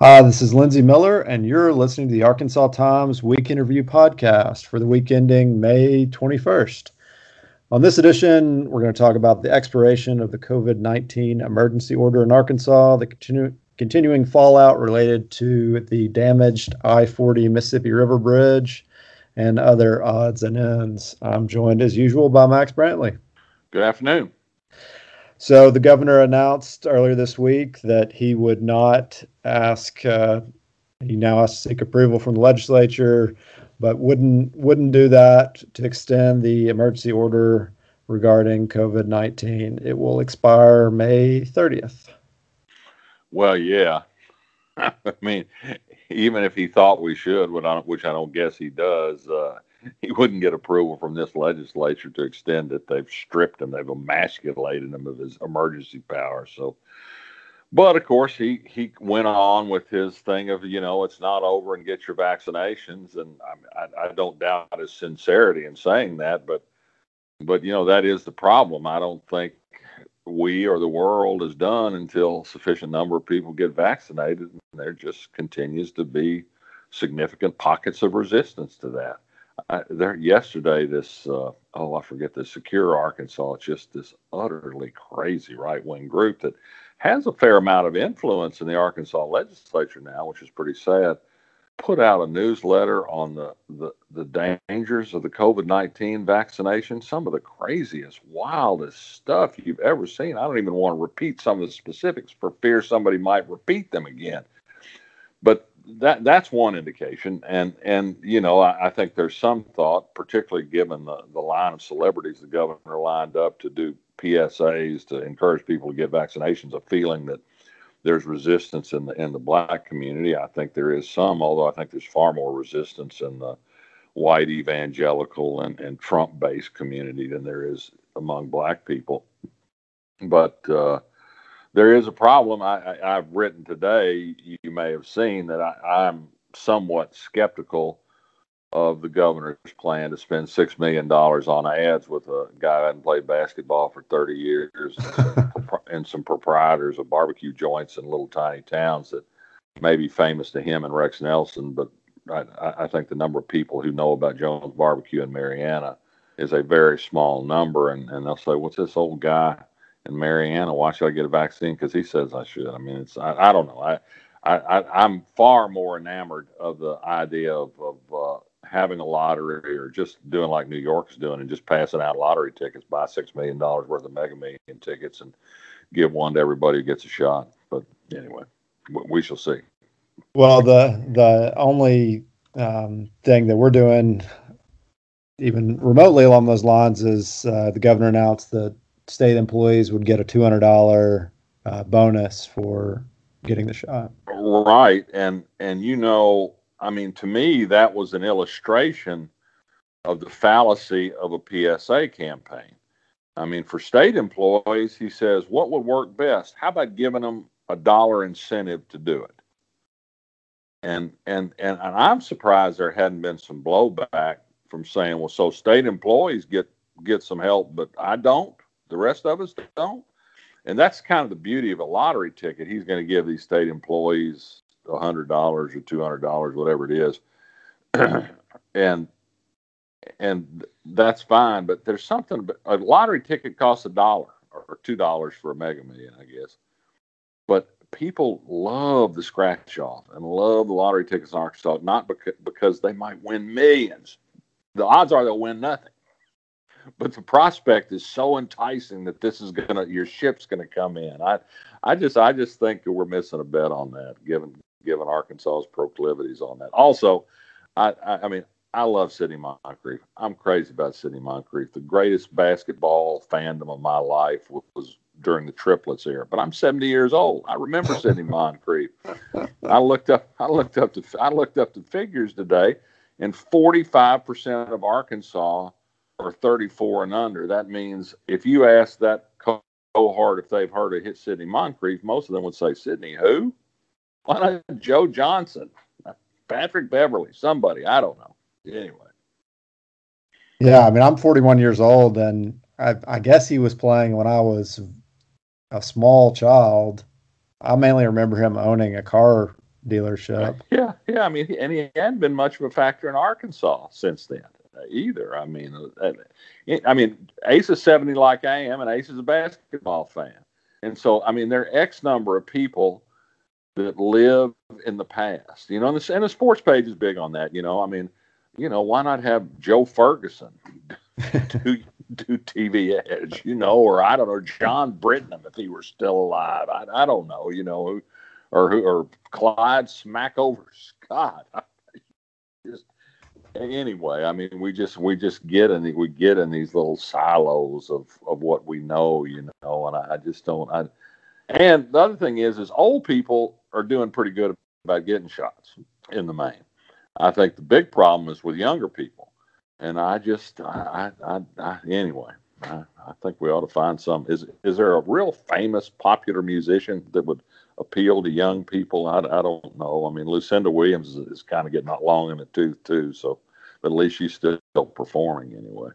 Hi, this is Lindsey Millar, and you're listening to the Arkansas Times Week Interview podcast for the week ending May 21st. On this edition, we're going to talk about the expiration of the COVID 19 emergency order in Arkansas, the continu- continuing fallout related to the damaged I 40 Mississippi River Bridge, and other odds and ends. I'm joined as usual by Max Brantley. Good afternoon. So the governor announced earlier this week that he would not ask. Uh, he now has to seek approval from the legislature, but wouldn't wouldn't do that to extend the emergency order regarding COVID nineteen. It will expire May thirtieth. Well, yeah. I mean, even if he thought we should, which I don't guess he does, uh, he wouldn't get approval from this legislature to extend it. They've stripped him. They've emasculated him of his emergency power. So, but of course, he he went on with his thing of you know it's not over and get your vaccinations, and I, I, I don't doubt his sincerity in saying that, but but you know that is the problem. I don't think we or the world is done until sufficient number of people get vaccinated, and there just continues to be significant pockets of resistance to that. I, there yesterday, this uh, oh I forget the Secure Arkansas. It's just this utterly crazy right wing group that has a fair amount of influence in the Arkansas legislature now, which is pretty sad. Put out a newsletter on the the, the dangers of the COVID nineteen vaccination. Some of the craziest, wildest stuff you've ever seen. I don't even want to repeat some of the specifics for fear somebody might repeat them again. But that that's one indication, and and you know I, I, think there's some thought, particularly given the the line of celebrities the governor lined up to do PSAs to encourage people to get vaccinations, a feeling that there's resistance in the in the black community. I think there is some, although I think there's far more resistance in the white evangelical and, and Trump based community than there is among black people. But uh, there is a problem. I, have written today, you may have seen that I, I'm somewhat skeptical of the governor's plan to spend $6 million on ads with a guy who hadn't played basketball for 30 years and some proprietors of barbecue joints in little tiny towns that may be famous to him and Rex Nelson. But I, I think the number of people who know about Jones Barbecue in Marianna is a very small number. And, and they'll say, What's this old guy? in Marianna, why should I get a vaccine? Because he says I should. I mean, it's I, I don't know. I, I I'm far more enamored of the idea of, of uh, having a lottery or just doing like New York's doing and just passing out lottery tickets, buy six million dollars worth of Mega Million tickets, and give one to everybody who gets a shot. But anyway, we shall see. Well, the the only um, thing that we're doing, even remotely along those lines, is uh, the governor announced that state employees would get a two hundred dollar uh, bonus for getting the shot. Right, and and you know, I mean, to me, that was an illustration of the fallacy of a PSA campaign. I mean, for state employees, he says, what would work best? How about giving them a dollar incentive to do it? And and and, and I'm surprised there hadn't been some blowback from saying, well, so state employees get get some help, but I don't. The rest of us don't. And that's kind of the beauty of a lottery ticket. He's going to give these state employees a hundred dollars or two hundred dollars, whatever it is, and and that's fine. But there's something. A lottery ticket costs a dollar or two dollars for a Mega Million, I guess. But people love the scratch off and love the lottery tickets in Arkansas, not because because they might win millions. The odds are they'll win nothing but the prospect is so enticing that this is gonna your ship's gonna come in. I I just I just think we're missing a bet on that, given given Arkansas's proclivities on that. Also, I I, I mean I love Sidney Moncrief. I'm crazy about Sidney Moncrief. The greatest basketball fandom of my life was during the triplets era. But I'm 70 years old. I remember Sidney Moncrief. I looked up. I looked up the. I looked up the figures today, and 45 percent of Arkansas are 34 and under. That means if you ask that cohort if they've heard of hit Sidney Moncrief, most of them would say Sidney who? Why not Joe Johnson, Patrick Beverley, somebody I don't know. Anyway. Yeah, I mean I'm 41 years old, and I, I guess he was playing when I was a small child. I mainly remember him owning a car dealership. Yeah, yeah. I mean, and he hadn't been much of a factor in Arkansas since then either. I mean, uh, I mean, Ace is seventy like I am, and Ace is a basketball fan, and so I mean, there are X number of people that live in the past. You know, and the, and the sports page is big on that. You know, I mean, you know, why not have Joe Ferguson do, do TV Edge? You know, or I don't know, John Britton if he were still alive. I, I don't know. You know, or who or Clyde Smackover Scott. Just anyway, I mean, we just we just get in we get in these little silos of of what we know, you know, and I, I just don't. I and the other thing is, is old people are doing pretty good about getting shots in the main. I think the big problem is with younger people, and I just I I, I anyway. I, I think we ought to find some. Is is there a real famous popular musician that would appeal to young people? I, I don't know. I mean, Lucinda Williams is, is kind of getting long in the tooth too. So but at least she's still performing anyway.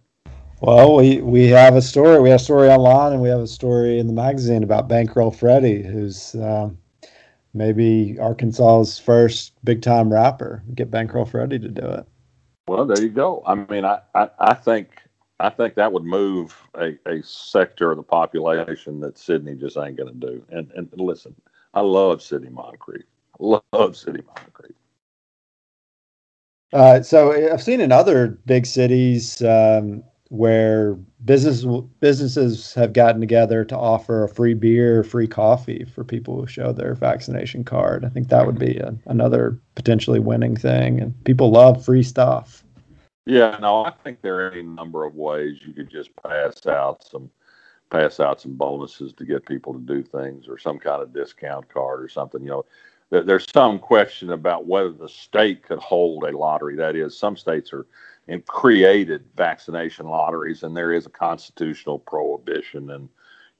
Well, we, we have a story. We have a story online, and we have a story in the magazine about Bankroll Freddie, who's um, maybe Arkansas's first big time rapper. Get Bankroll Freddie to do it. Well, there you go. I mean, I, I, I think I think that would move a, a sector of the population that Sidney just ain't going to do. And and listen, I love Sidney Moncrief. Love Sidney Moncrief. Uh, so I've seen in other big cities um, where business businesses have gotten together to offer a free beer, free coffee for people who show their vaccination card. I think that would be a, another potentially winning thing, and people love free stuff. Yeah, no, I think there are any number of ways you could just pass out some pass out some bonuses to get people to do things, or some kind of discount card or something. You know, there's some question about whether the state could hold a lottery. That is, some states are in created vaccination lotteries, and there is a constitutional prohibition, and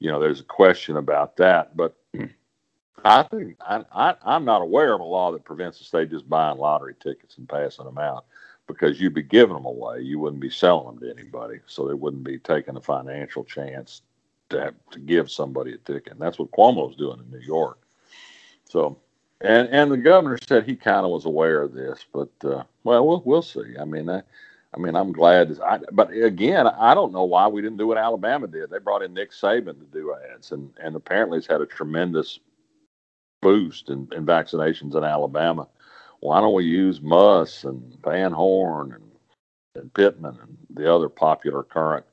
you know there's a question about that. But I think I, I, I'm not aware of a law that prevents the state just buying lottery tickets and passing them out because you'd be giving them away. You wouldn't be selling them to anybody, so they wouldn't be taking a financial chance to have, to give somebody a ticket. And that's what Cuomo's doing in New York. So and and the governor said he kind of was aware of this, but uh, well, we'll we'll see. I mean, I, I mean, I'm glad. I, but again, I don't know why we didn't do what Alabama did. They brought in Nick Saban to do ads, and and apparently it's had a tremendous boost in, in vaccinations in Alabama. Why don't we use Muss and Van Horn and, and Pittman and the other popular current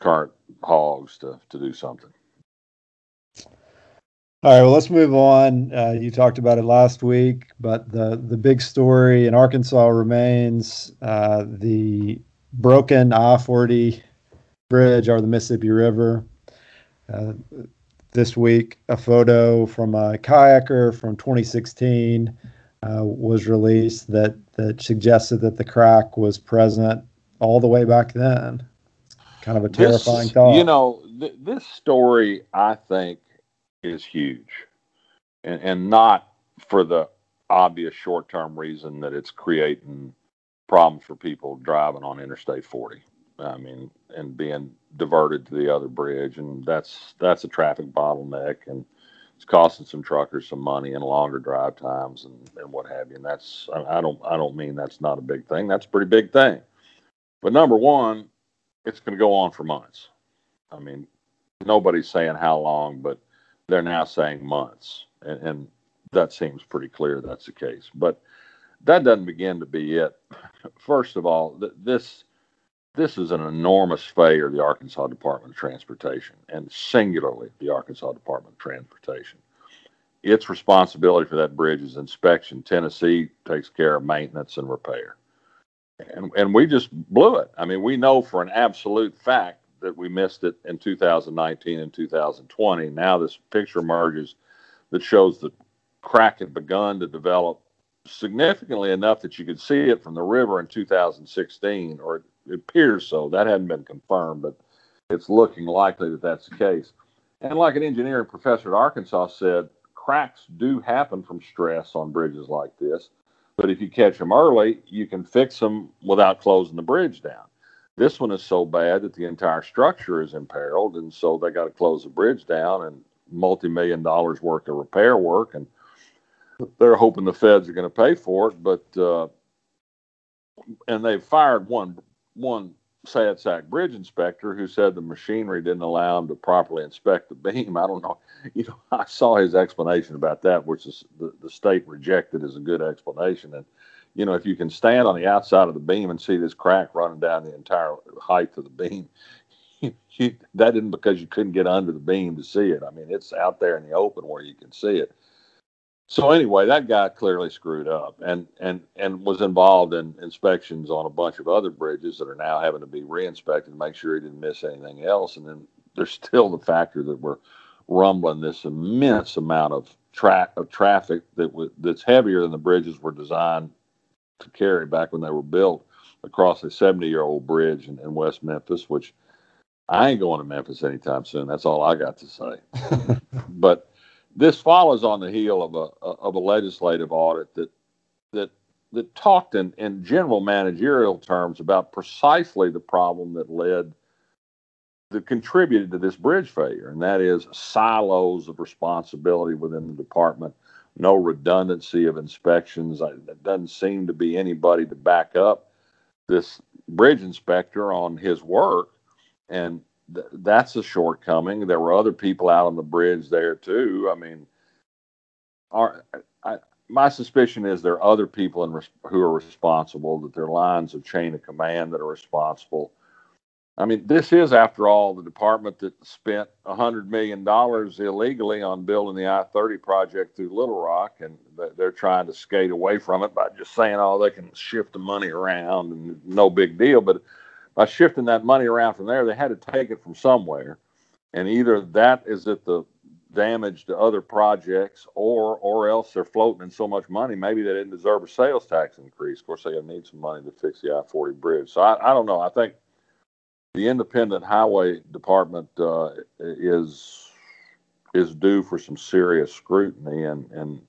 current hogs to to do something? All right, well, let's move on. Uh, you talked about it last week, but the the big story in Arkansas remains uh, the broken I-40 bridge over the Mississippi River. Uh, this week, a photo from a kayaker from 2016 uh, was released that that suggested that the crack was present all the way back then. Kind of a terrifying this, thought. You know, th- this story, I think is huge, and and not for the obvious short term reason that it's creating problems for people driving on Interstate 40. I mean, and being diverted to the other bridge, and that's that's a traffic bottleneck, and it's costing some truckers some money and longer drive times and, and what have you. And that's I don't I don't mean that's not a big thing. That's a pretty big thing. But number one, it's going to go on for months. I mean, nobody's saying how long, but they're now saying months, and, and that seems pretty clear that's the case. But that doesn't begin to be it. First of all, th- this this is an enormous failure of the Arkansas Department of Transportation, and singularly the Arkansas Department of Transportation. Its responsibility for that bridge is inspection. Tennessee takes care of maintenance and repair. And, and we just blew it. I mean, we know for an absolute fact that we missed it in 2019 and 2020. Now this picture emerges that shows the crack had begun to develop significantly enough that you could see it from the river in 2016, or it appears so. That hadn't been confirmed, but it's looking likely that that's the case. And like an engineering professor at Arkansas said, cracks do happen from stress on bridges like this. But if you catch them early, you can fix them without closing the bridge down. This one is so bad that the entire structure is imperiled, and so they got to close the bridge down and multi-million dollars worth of repair work. And they're hoping the feds are going to pay for it, but uh, and they fired one one sad sack bridge inspector who said the machinery didn't allow him to properly inspect the beam. I don't know. You know, I saw his explanation about that, which is the, the state rejected as a good explanation. And you know, if you can stand on the outside of the beam and see this crack running down the entire height of the beam, you, you, that isn't because you couldn't get under the beam to see it. I mean, it's out there in the open where you can see it. So anyway, that guy clearly screwed up and and and was involved in inspections on a bunch of other bridges that are now having to be re-inspected to make sure he didn't miss anything else. And then there's still the factor that we're rumbling this immense amount of track of traffic that was that's heavier than the bridges were designed to carry back when they were built across a 70 year old bridge in, in West Memphis, which I ain't going to Memphis anytime soon. That's all I got to say. but this follows on the heel of a of a legislative audit that that that talked in, in general managerial terms about precisely the problem that led that contributed to this bridge failure, and that is silos of responsibility within the department, no redundancy of inspections. There doesn't seem to be anybody to back up this bridge inspector on his work, and th- that's a shortcoming. There were other people out on the bridge there too. I mean, are I, my suspicion is there are other people in res- who are responsible. That there are lines of chain of command that are responsible. I mean, this is, after all, the department that spent $100 million illegally on building the I 30 project through Little Rock, and they're trying to skate away from it by just saying, oh, they can shift the money around and no big deal. But by shifting that money around from there, they had to take it from somewhere. And either that is at the damage to other projects, or or else they're floating in so much money, maybe they didn't deserve a sales tax increase. Of course, they need some money to fix the I-40 bridge. So I, I don't know. I think the independent highway department uh, is is due for some serious scrutiny, and and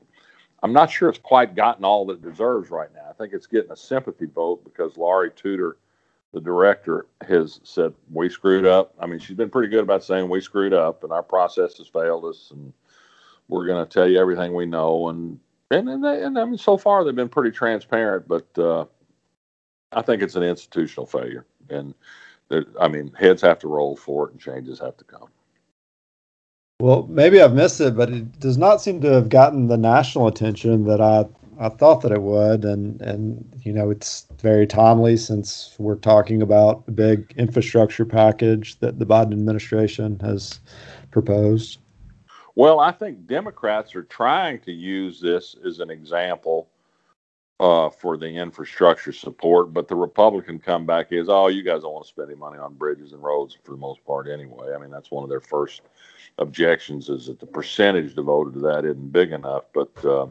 I'm not sure it's quite gotten all that it deserves right now. I think it's getting a sympathy vote because Lorie Tudor the director has said we screwed up. I mean, she's been pretty good about saying we screwed up and our process has failed us, and we're going to tell you everything we know. And and and, they, and I mean, so far they've been pretty transparent, but uh, I think it's an institutional failure, and I mean, heads have to roll for it, and changes have to come. Well, maybe I've missed it, but it does not seem to have gotten the national attention that I I thought that it would, and and you know it's very timely since we're talking about a big infrastructure package that the Biden administration has proposed. Well, I think Democrats are trying to use this as an example uh, for the infrastructure support, but the Republican comeback is, oh, you guys don't want to spend any money on bridges and roads for the most part anyway. I mean, that's one of their first objections is that the percentage devoted to that isn't big enough, but. Uh,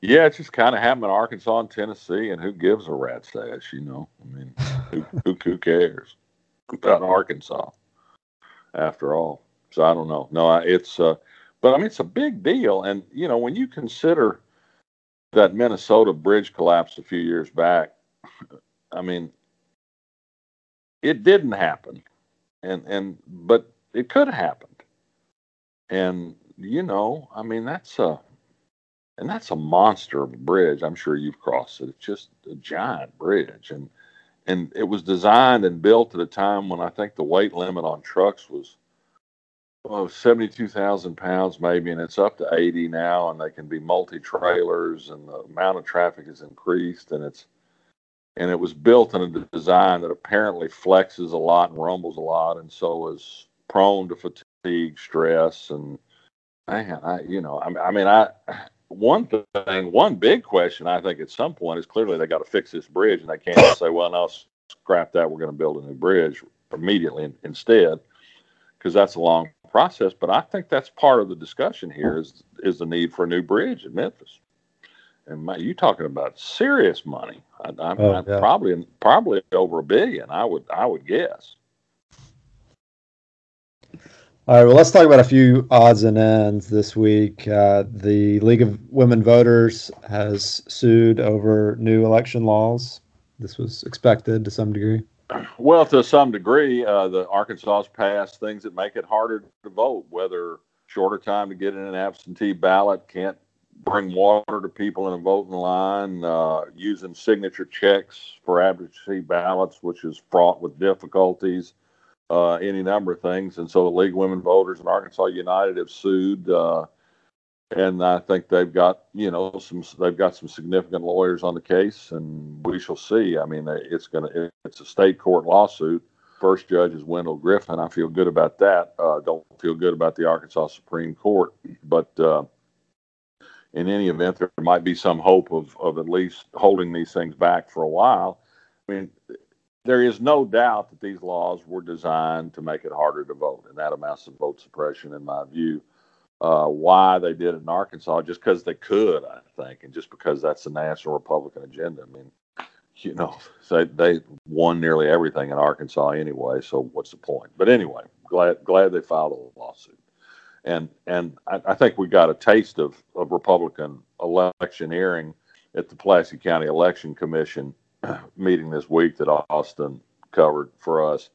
yeah, it just kind of happened in Arkansas and Tennessee, and who gives a rat's ass, you know? I mean, who, who, who cares about Arkansas after all? So I don't know. No, it's, uh, but I mean, it's a big deal. And, you know, when you consider that Minnesota bridge collapse a few years back, I mean, it didn't happen. And, and, but it could have happened. And, you know, I mean, that's a, and that's a monster of a bridge. I'm sure you've crossed it. It's just a giant bridge, and and it was designed and built at a time when I think the weight limit on trucks was oh, 72,000 pounds maybe, and it's up to 80 now, and they can be multi trailers, and the amount of traffic has increased, and it's and it was built in a design that apparently flexes a lot and rumbles a lot, and so is prone to fatigue, stress, and man, I you know, I, I mean, I one thing, one big question I think at some point is clearly they got to fix this bridge, and they can't just say, "Well, no, scrap that. We're going to build a new bridge immediately instead," because that's a long process. But I think that's part of the discussion here is is the need for a new bridge in Memphis. And my, you talking about serious money? I, I, oh, yeah. Probably probably over a billion. I would I would guess. All right, well, let's talk about a few odds and ends this week. Uh, the League of Women Voters has sued over new election laws. This was expected to some degree. Well, to some degree, uh, the Arkansas passed things that make it harder to vote, whether shorter time to get in an absentee ballot, can't bring water to people in a voting line, uh, using signature checks for absentee ballots, which is fraught with difficulties, uh, any number of things. And so the League of Women Voters and Arkansas United have sued. Uh, and I think they've got you know some they've got some significant lawyers on the case, and we shall see. I mean, it's gonna it's a state court lawsuit. First judge is Wendell Griffen. I feel good about that. Uh, don't feel good about the Arkansas Supreme Court, but uh, in any event, there might be some hope of of at least holding these things back for a while. I mean, there is no doubt that these laws were designed to make it harder to vote, and that amounts to vote suppression, in my view uh, why they did it in Arkansas, just because they could, I think, and just because that's the national Republican agenda. I mean, you know, they, they won nearly everything in Arkansas anyway, so what's the point? But anyway, glad glad they filed a lawsuit, and and I, I think we got a taste of, of Republican electioneering at the Pulaski County Election Commission meeting this week that Austin covered for us,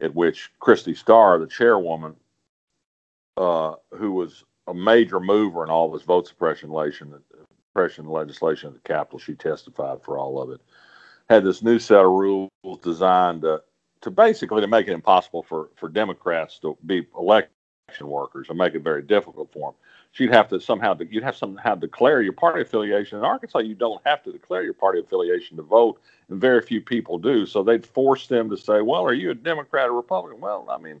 at which Kristi Stahr, the chairwoman, uh, who was a major mover in all this vote suppression legislation, suppression legislation at the Capitol. She testified for all of it. Had this new set of rules designed to, to basically to make it impossible for, for Democrats to be election workers and make it very difficult for them. She'd have to somehow you'd have somehow declare your party affiliation. In Arkansas, you don't have to declare your party affiliation to vote, and very few people do. So they'd force them to say, "Well, are you a Democrat or Republican?" Well, I mean,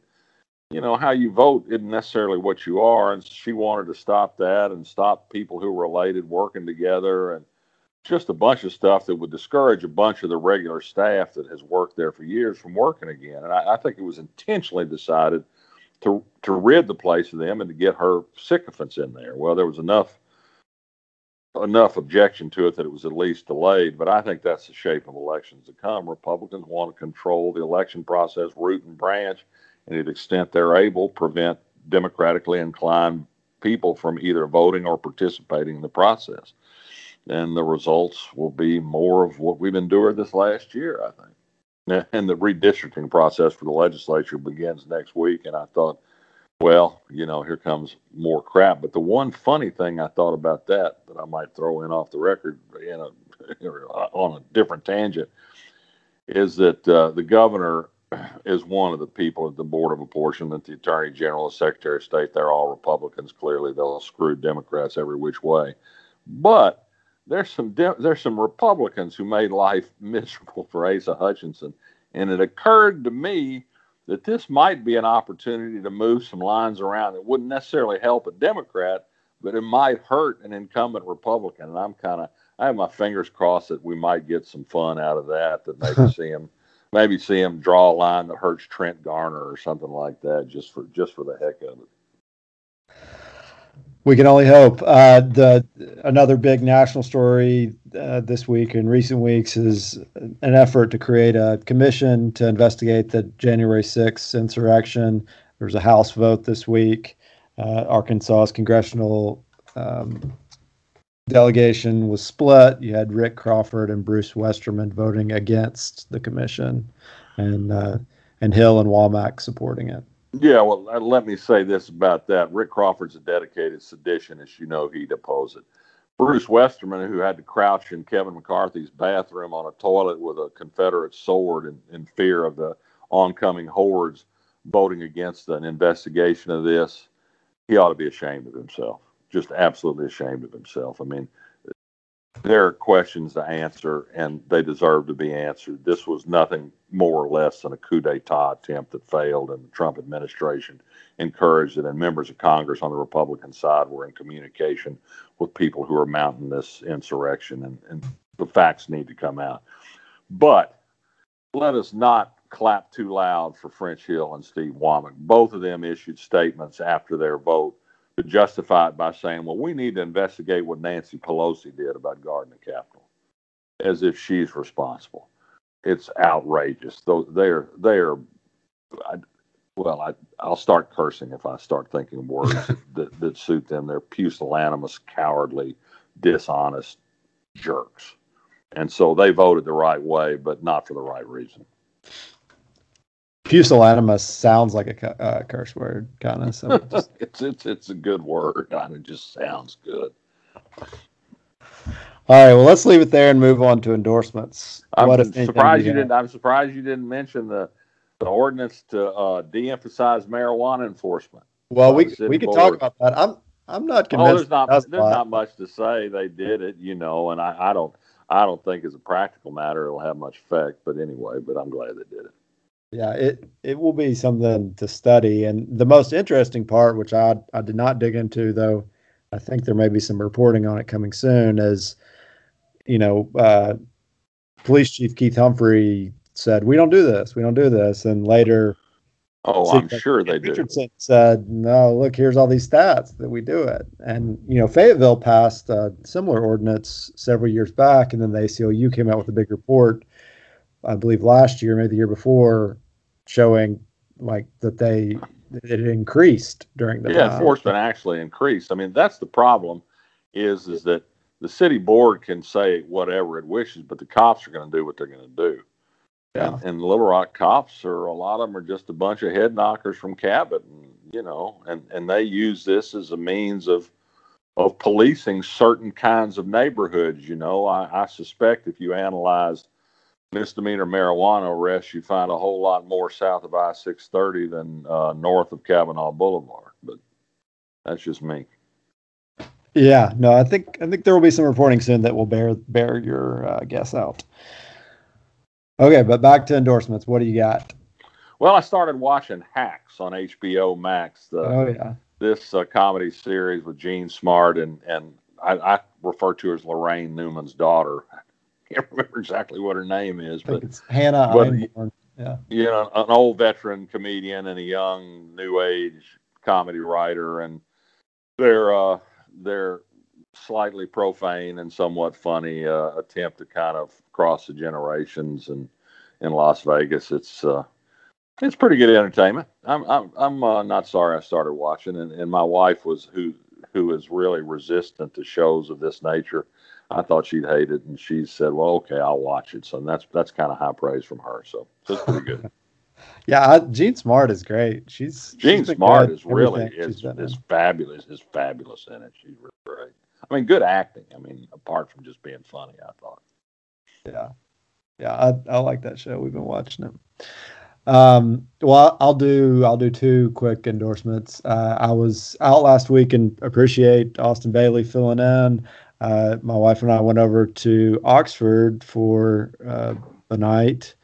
you know, how you vote isn't necessarily what you are. And she wanted to stop that and stop people who were related working together and just a bunch of stuff that would discourage a bunch of the regular staff that has worked there for years from working again. And I, I think it was intentionally decided to to rid the place of them and to get her sycophants in there. Well, there was enough enough objection to it that it was at least delayed. But I think that's the shape of elections to come. Republicans want to control the election process, root and branch and to the extent they're able, prevent democratically inclined people from either voting or participating in the process. And the results will be more of what we've endured this last year, I think. And the redistricting process for the legislature begins next week. And I thought, well, you know, here comes more crap. But the one funny thing I thought about that that I might throw in off the record in a, on a different tangent is that uh, the governor is one of the people at the Board of Apportionment, the Attorney General, the Secretary of State. They're all Republicans. Clearly, they'll screw Democrats every which way. But there's some de- there's some Republicans who made life miserable for Asa Hutchinson, and it occurred to me that this might be an opportunity to move some lines around that wouldn't necessarily help a Democrat, but it might hurt an incumbent Republican. And I'm kind of I have my fingers crossed that we might get some fun out of that. That maybe see him maybe see him draw a line that hurts Trent Garner or something like that, just for just for the heck of it. We can only hope. Uh, the another big national story uh, this week in recent weeks is an effort to create a commission to investigate the January 6th insurrection. There's a House vote this week. Uh, Arkansas's congressional um, delegation was split. You had Rick Crawford and Bruce Westerman voting against the commission, and uh, and Hill and Womack supporting it. Yeah, well, uh, let me say this about that. Rick Crawford's a dedicated seditionist. You know he'd oppose it. Bruce Westerman, who had to crouch in Kevin McCarthy's bathroom on a toilet with a Confederate sword in, in fear of the oncoming hordes voting against an investigation of this, he ought to be ashamed of himself just absolutely ashamed of himself. I mean, there are questions to answer, and they deserve to be answered. This was nothing more or less than a coup d'etat attempt that failed, and the Trump administration encouraged it. And members of Congress on the Republican side were in communication with people who are mounting this insurrection, and, and the facts need to come out. But let us not clap too loud for French Hill and Steve Womack. Both of them issued statements after their vote to justify it by saying, well, we need to investigate what Nancy Pelosi did about guarding the Capitol, as if she's responsible. It's outrageous. Though they're they're, I, well, I I'll start cursing if I start thinking words that, that suit them. They're pusillanimous, cowardly, dishonest jerks, and so they voted the right way, but not for the right reason pusillanimous sounds like a uh, curse word, kind of. So just... it's it's it's a good word, and it just sounds good. All right, well, let's leave it there and move on to endorsements. I'm what surprised you didn't. I'm surprised you didn't mention the the ordinance to uh, de-emphasize marijuana enforcement. Well, we we could talk about that. I'm I'm not convinced. Oh, there's not there's not much to say. They did it, you know, and I, I don't I don't think as a practical matter it'll have much effect. But anyway, but I'm glad they did it. Yeah, it it will be something to study. And the most interesting part, which I I did not dig into though, I think there may be some reporting on it coming soon, is you know, uh, Police Chief Keith Humphrey said, "We don't do this. We don't do this." And later, oh, I'm sure they Richardson do. said, "No, look, here's all these stats that we do it." And you know, Fayetteville passed a similar ordinance several years back, and then the ACLU came out with a big report, I believe last year, maybe the year before, showing like that they it increased during the yeah time. enforcement actually increased. I mean, that's the problem. Is is that the city board can say whatever it wishes, but the cops are going to do what they're going to do. Yeah. And, and Little Rock cops are a lot of them are just a bunch of head knockers from Cabot, and, you know, and and they use this as a means of of policing certain kinds of neighborhoods. You know, I, I suspect if you analyze misdemeanor marijuana arrests, you find a whole lot more south of I six thirty than uh, north of Kavanaugh Boulevard. But that's just me. Yeah, no, I think I think there will be some reporting soon that will bear bear your uh, guess out. Okay, but back to endorsements. What do you got? Well, I started watching Hacks on HBO Max. The, oh yeah, this uh, comedy series with Jean Smart and and I, I, refer to her as Laraine Newman's daughter. I can't remember exactly what her name is, but it's Hannah but, Yeah, you know, an old veteran comedian and a young new age comedy writer, and they're uh they're slightly profane and somewhat funny uh, attempt to kind of cross the generations and in Las Vegas. It's uh, it's pretty good entertainment. I'm I'm, I'm uh, not sorry I started watching, and, and my wife was who who is really resistant to shows of this nature. I thought she'd hate it, and she said, "Well, okay, I'll watch it." So that's that's kind of high praise from her. So, that's pretty good. Yeah, I, Jean Smart is great. She's Jean she's Smart is really is, is fabulous. Is fabulous in it. She's really great. I mean, good acting. I mean, apart from just being funny, I thought. Yeah, yeah, I, I like that show. We've been watching it. Um, well, I'll do I'll do two quick endorsements. Uh, I was out last week and appreciate Austin Bailey filling in. Uh, my wife and I went over to Oxford for uh, a night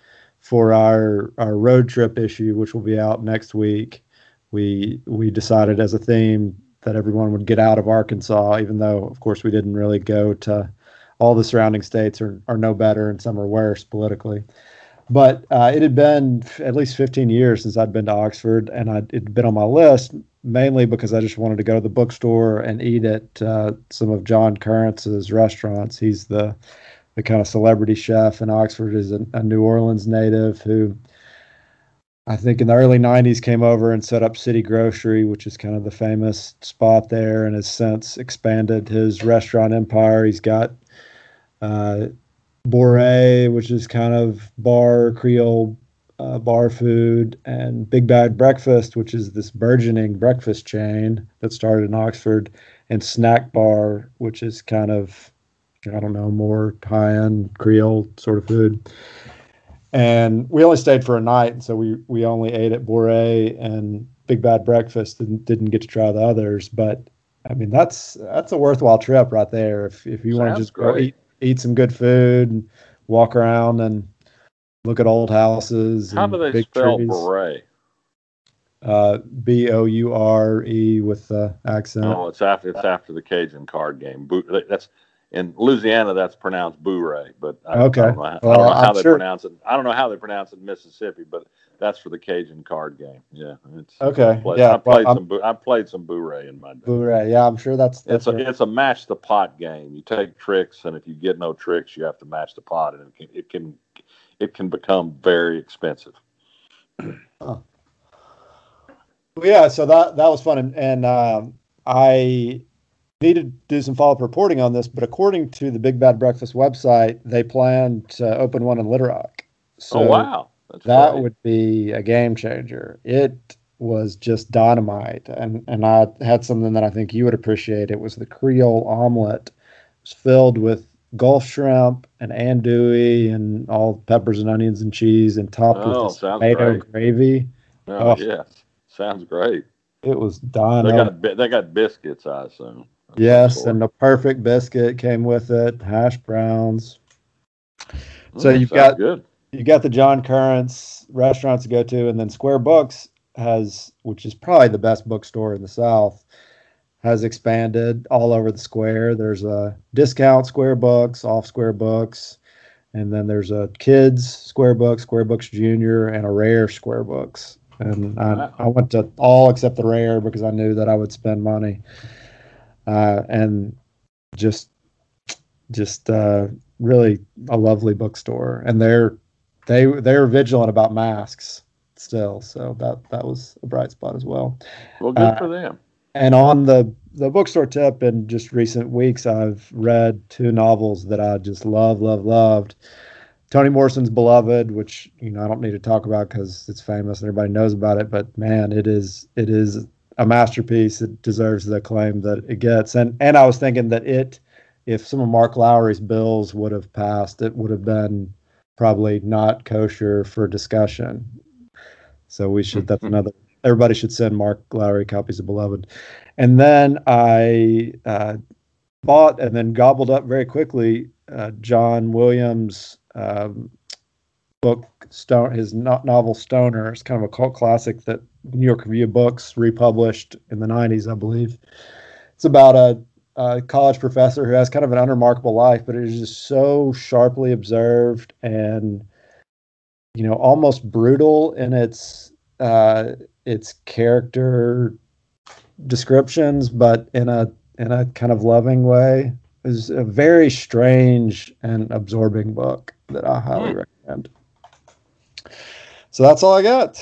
for our our road trip issue, which will be out next week, we we decided as a theme that everyone would get out of Arkansas, even though of course we didn't really go to all the surrounding states are, are no better and some are worse politically. But uh, it had been at least 15 years since I'd been to Oxford, and I'd, it'd been on my list mainly because I just wanted to go to the bookstore and eat at uh, some of John Currence's restaurants. He's the the kind of celebrity chef in Oxford is a, a, New Orleans native who I think in the early 90s came over and set up City Grocery, which is kind of the famous spot there, and has since expanded his restaurant empire. He's got uh, Bourrée, which is kind of bar Creole uh, bar food, and Big Bad Breakfast, which is this burgeoning breakfast chain that started in Oxford, and Snack Bar, which is kind of I don't know, more high end Creole sort of food. And we only stayed for a night, so we we only ate at Bourrée and Big Bad Breakfast and didn't get to try the others. But I mean, that's that's a worthwhile trip right there. If if you want to just go eat eat some good food and walk around and look at old houses. How do they spell trees. Bourrée? Uh, B O U R E with the accent. Oh, it's after it's after the Cajun card game. That's in Louisiana, that's pronounced bourrée, but I, okay. I don't know, how, well, I don't know how they sure. pronounce it. I don't know how they pronounce it in Mississippi, but that's for the Cajun card game. Yeah, it's okay. I played, yeah, I played well, some. I played some bourrée in my day. Bourrée, yeah, I'm sure that's. that's it's a it's a match the pot game. You take tricks, and if you get no tricks, you have to match the pot, and it can it can, it can become very expensive. Huh. Well, yeah, so that that was fun, and, and um, I need to do some follow up reporting on this, but according to the Big Bad Breakfast website, they plan to open one in Little Rock. So oh wow, That's that great. would be a game changer. It was just dynamite, and and I had something that I think you would appreciate. It was the Creole omelet It's filled with Gulf shrimp and andouille and all peppers and onions and cheese and topped Oh, with tomato great. gravy. Oh, Oh. yes, sounds great. It was done. They got they got biscuits, I assume. yes, and the perfect biscuit came with it. Hash browns. so Mm, you've got- good. You got the John Currence restaurants to go to, and then Square Books has, which is probably the best bookstore in the South, has expanded all over the square. There's a discount Square Books, off Square Books, and then there's a kids Square Books, Square Books Junior, and a rare Square Books. And I, I went to all except the rare because I knew that I would spend money. Uh, and just, just uh, really a lovely bookstore, and they're they they're vigilant about masks still, so that that was a bright spot as well. Well, good uh, for them. And on the the bookstore tip, in just recent weeks, I've read two novels that I just love, love, loved. Toni Morrison's Beloved, which you know I don't need to talk about because it's famous and everybody knows about it. But man, it is it is a masterpiece. It deserves the acclaim that it gets. And and I was thinking that it, if some of Mark Lowery's bills would have passed, it would have been probably not kosher for discussion. So we should. That's another. Everybody should send Mark Lowery copies of Beloved. And then I uh, bought and then gobbled up very quickly uh, John Williams' um, book, Stone, his no- novel Stoner. It's kind of a cult classic that New York Review Books republished in the 90s, I believe. It's about a, a college professor who has kind of an unremarkable life, but it is just so sharply observed and, you know, almost brutal in its uh, its character descriptions, but in a in a kind of loving way. Is a very strange and absorbing book that I highly Hmm. recommend. So that's all I got.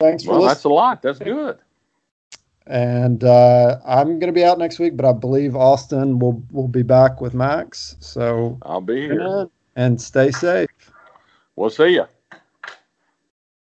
Thanks for Well, listening. that's a lot. That's good. And uh, I'm going to be out next week, but I believe Austin will will be back with Max. So I'll be here. and stay safe. We'll see you.